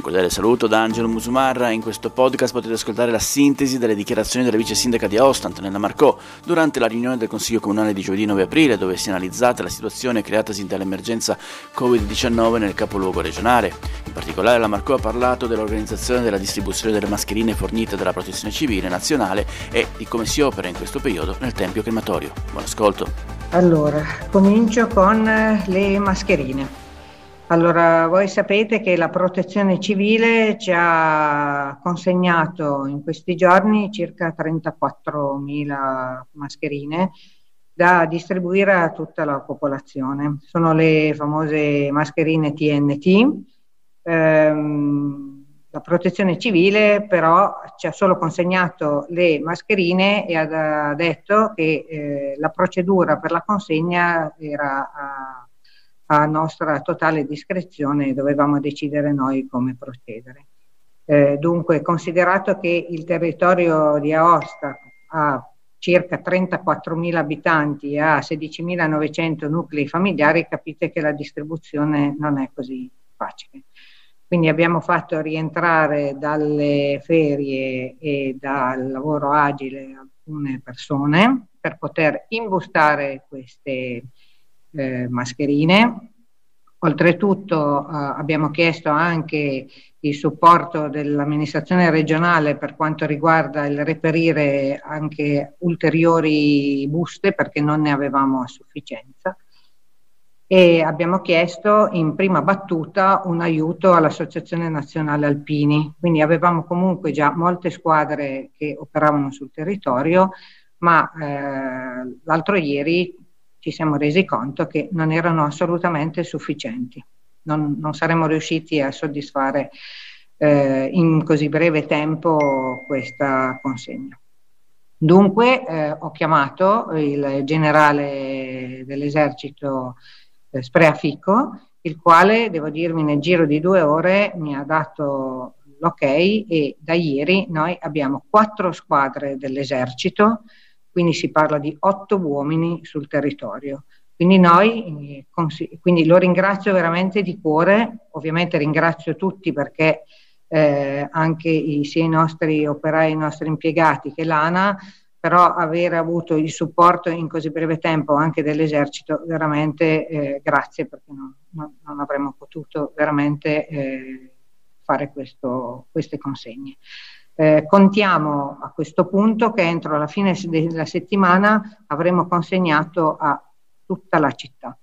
Un cordiale saluto da Angelo Musumarra. In questo podcast potete ascoltare la sintesi delle dichiarazioni della vice sindaca di Aosta, Antonella Marcò, durante la riunione del Consiglio Comunale di giovedì 9 aprile, dove si è analizzata la situazione creatasi dall'emergenza Covid-19 nel capoluogo regionale. In particolare la Marcò ha parlato dell'organizzazione della distribuzione delle mascherine fornite dalla Protezione Civile Nazionale e di come si opera in questo periodo nel Tempio Crematorio. Buon ascolto. Allora, comincio con le mascherine. Allora, voi sapete che la protezione civile ci ha consegnato in questi giorni circa 34.000 mascherine da distribuire a tutta la popolazione. Sono le famose mascherine TNT. Ehm, la protezione civile però ci ha solo consegnato le mascherine e ha detto che eh, la procedura per la consegna era a a nostra totale discrezione dovevamo decidere noi come procedere. Eh, dunque, considerato che il territorio di Aosta ha circa 34.000 abitanti e ha 16.900 nuclei familiari, capite che la distribuzione non è così facile. Quindi abbiamo fatto rientrare dalle ferie e dal lavoro agile alcune persone per poter imbustare queste eh, mascherine. Oltretutto eh, abbiamo chiesto anche il supporto dell'amministrazione regionale per quanto riguarda il reperire anche ulteriori buste perché non ne avevamo a sufficienza e abbiamo chiesto in prima battuta un aiuto all'Associazione Nazionale Alpini. Quindi avevamo comunque già molte squadre che operavano sul territorio, ma eh, l'altro ieri ci siamo resi conto che non erano assolutamente sufficienti. Non, non saremmo riusciti a soddisfare eh, in così breve tempo questa consegna. Dunque eh, ho chiamato il generale dell'esercito eh, Spreafico, il quale, devo dirvi, nel giro di due ore mi ha dato l'ok e da ieri noi abbiamo quattro squadre dell'esercito quindi si parla di otto uomini sul territorio. Quindi noi, quindi lo ringrazio veramente di cuore, ovviamente ringrazio tutti perché eh, anche i, sia i nostri operai, i nostri impiegati che l'ANA, però aver avuto il supporto in così breve tempo anche dell'esercito, veramente eh, grazie perché no, no, non avremmo potuto veramente eh, fare questo, queste consegne. Eh, contiamo a questo punto che entro la fine della settimana avremo consegnato a tutta la città,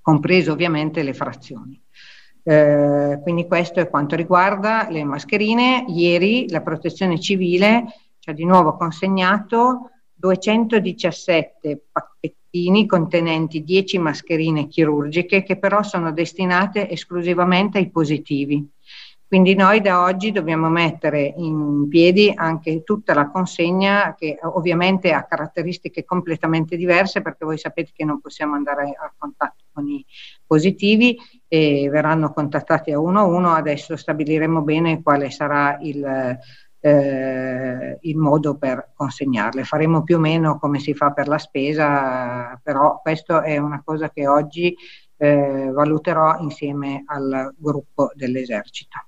compreso ovviamente le frazioni. Eh, quindi questo è quanto riguarda le mascherine. Ieri la protezione civile ci ha di nuovo consegnato 217 pacchettini contenenti 10 mascherine chirurgiche che però sono destinate esclusivamente ai positivi. Quindi noi da oggi dobbiamo mettere in piedi anche tutta la consegna che ovviamente ha caratteristiche completamente diverse perché voi sapete che non possiamo andare a contatto con i positivi e verranno contattati a uno a uno. Adesso stabiliremo bene quale sarà il, eh, il modo per consegnarle. Faremo più o meno come si fa per la spesa, però questo è una cosa che oggi eh, valuterò insieme al gruppo dell'esercito.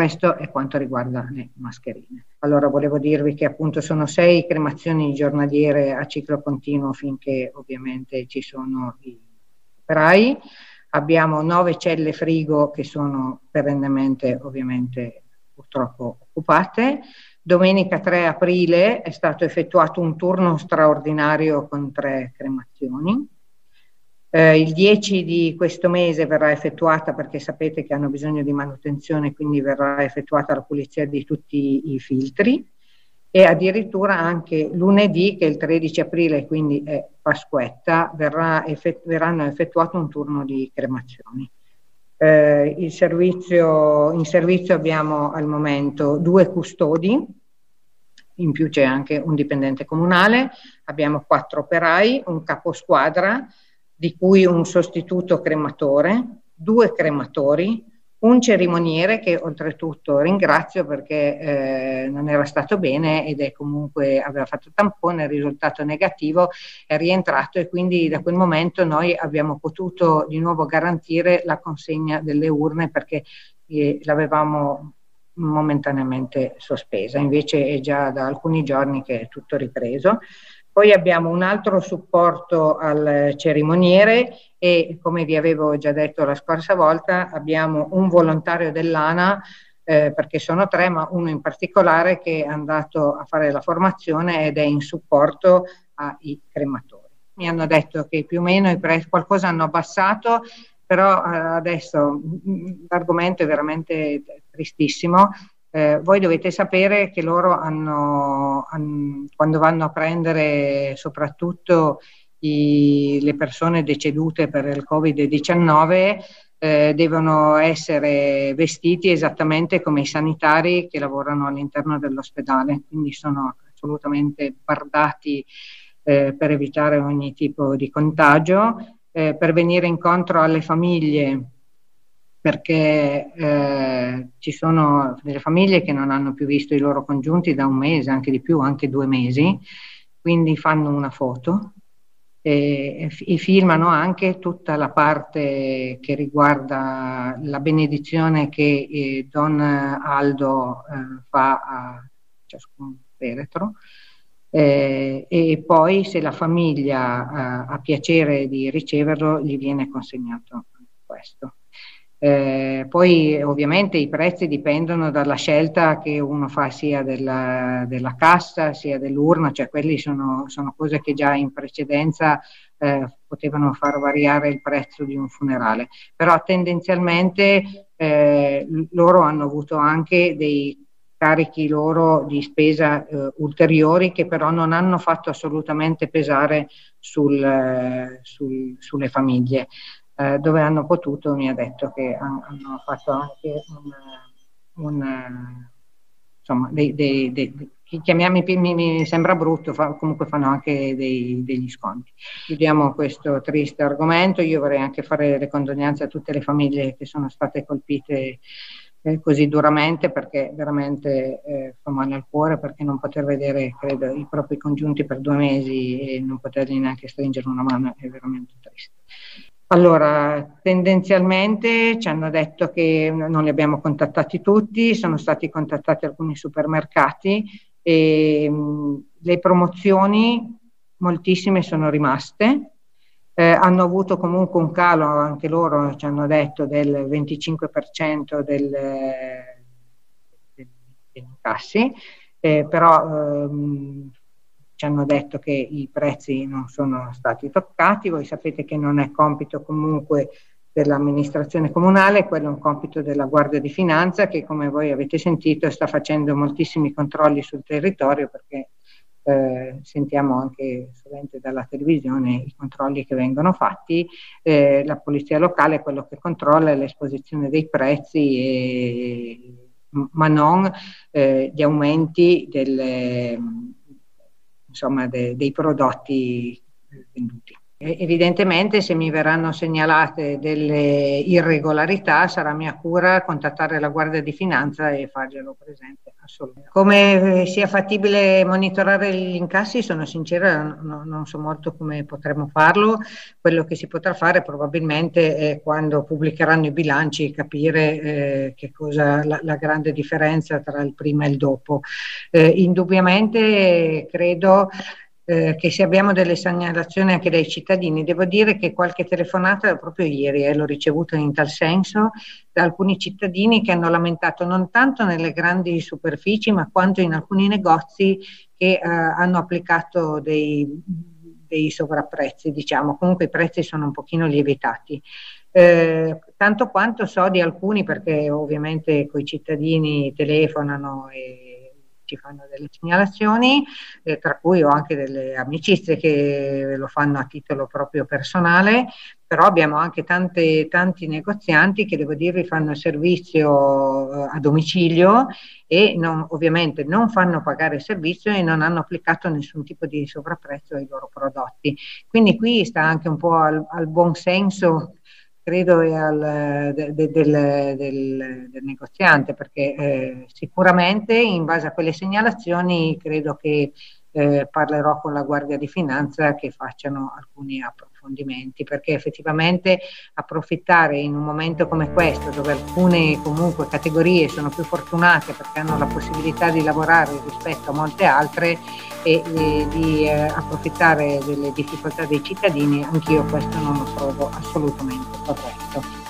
Questo è quanto riguarda le mascherine. Allora volevo dirvi che appunto sono sei cremazioni giornaliere a ciclo continuo finché ovviamente ci sono i operai. Abbiamo nove celle frigo che sono perennemente ovviamente purtroppo occupate. Domenica 3 aprile è stato effettuato un turno straordinario con tre cremazioni. Eh, il 10 di questo mese verrà effettuata, perché sapete che hanno bisogno di manutenzione, quindi verrà effettuata la pulizia di tutti i filtri e addirittura anche lunedì, che è il 13 aprile, quindi è Pasquetta, verrà effett- verranno effettuato un turno di cremazioni. Eh, servizio, in servizio abbiamo al momento due custodi, in più c'è anche un dipendente comunale, abbiamo quattro operai, un caposquadra, di cui un sostituto crematore, due crematori, un cerimoniere che oltretutto ringrazio perché eh, non era stato bene ed è comunque aveva fatto tampone, il risultato negativo, è rientrato e quindi da quel momento noi abbiamo potuto di nuovo garantire la consegna delle urne perché eh, l'avevamo momentaneamente sospesa, invece è già da alcuni giorni che è tutto ripreso. Poi abbiamo un altro supporto al cerimoniere e come vi avevo già detto la scorsa volta abbiamo un volontario dell'ANA eh, perché sono tre, ma uno in particolare che è andato a fare la formazione ed è in supporto ai crematori. Mi hanno detto che più o meno i prezzi qualcosa hanno abbassato, però eh, adesso mm, l'argomento è veramente tristissimo eh, voi dovete sapere che loro hanno, hanno, quando vanno a prendere soprattutto i, le persone decedute per il Covid-19 eh, devono essere vestiti esattamente come i sanitari che lavorano all'interno dell'ospedale, quindi sono assolutamente bardati eh, per evitare ogni tipo di contagio, eh, per venire incontro alle famiglie perché eh, ci sono delle famiglie che non hanno più visto i loro congiunti da un mese, anche di più, anche due mesi, quindi fanno una foto e, e filmano anche tutta la parte che riguarda la benedizione che eh, Don Aldo eh, fa a ciascun feretro. Eh, e poi se la famiglia eh, ha piacere di riceverlo gli viene consegnato questo. Eh, poi ovviamente i prezzi dipendono dalla scelta che uno fa sia della, della cassa sia dell'urna, cioè quelli sono, sono, cose che già in precedenza eh, potevano far variare il prezzo di un funerale, però tendenzialmente eh, loro hanno avuto anche dei carichi loro di spesa eh, ulteriori che però non hanno fatto assolutamente pesare sul, eh, sul, sulle famiglie eh, dove hanno potuto mi ha detto che hanno, hanno fatto anche un, un insomma, dei, dei, dei, chiamiami, mi, mi, sembra brutto, fa, comunque fanno anche dei, degli sconti. Chiudiamo questo triste argomento, io vorrei anche fare le condoglianze a tutte le famiglie che sono state colpite eh, così duramente perché veramente eh, fa male al cuore perché non poter vedere credo, i propri congiunti per due mesi e non potergli neanche stringere una mano è veramente triste. Allora, tendenzialmente ci hanno detto che non li abbiamo contattati tutti, sono stati contattati alcuni supermercati e mh, le promozioni moltissime sono rimaste. Eh, hanno avuto comunque un calo, anche loro ci hanno detto, del 25% del, del, degli incassi, eh, però ehm, ci hanno detto che i prezzi non sono stati toccati, voi sapete che non è compito comunque dell'amministrazione comunale, quello è un compito della Guardia di Finanza che come voi avete sentito sta facendo moltissimi controlli sul territorio perché eh, sentiamo anche sovente dalla televisione i controlli che vengono fatti, eh, la polizia locale è quello che controlla l'esposizione dei prezzi e, ma non eh, gli aumenti delle, insomma, de, dei prodotti venduti. Evidentemente se mi verranno segnalate delle irregolarità sarà mia cura contattare la Guardia di Finanza e farglielo presente assolutamente. Come sia fattibile monitorare gli incassi sono sincera, no, non so molto come potremo farlo, quello che si potrà fare probabilmente è quando pubblicheranno i bilanci capire eh, che cosa la, la, grande differenza tra il prima e il dopo. Eh, indubbiamente credo eh, che se abbiamo delle segnalazioni anche dai cittadini, devo dire che qualche telefonata proprio ieri eh, l'ho ricevuta in tal senso da alcuni cittadini che hanno lamentato non tanto nelle grandi superfici ma quanto in alcuni negozi che eh, hanno applicato dei, dei sovrapprezzi, diciamo, comunque i prezzi sono un pochino lievitati. Eh, tanto quanto so di alcuni perché ovviamente coi cittadini telefonano e ci fanno delle segnalazioni, eh, tra cui ho anche delle amicizie che lo fanno a titolo proprio personale, però abbiamo anche tante, tanti negozianti che devo dirvi fanno servizio eh, a domicilio e non, ovviamente non fanno pagare il servizio e non hanno applicato nessun tipo di sovrapprezzo ai loro prodotti. Quindi qui sta anche un po' al, al buon senso credo è al, de, de, del, del, del, negoziante, perché eh, sicuramente in base a quelle segnalazioni credo che eh, parlerò con la Guardia di Finanza che facciano alcuni approfondimenti, perché effettivamente approfittare in un momento come questo, dove alcune comunque categorie sono più fortunate perché hanno la possibilità di lavorare rispetto a molte altre e, e di eh, approfittare delle difficoltà dei cittadini, anch'io questo non lo trovo assolutamente corretto.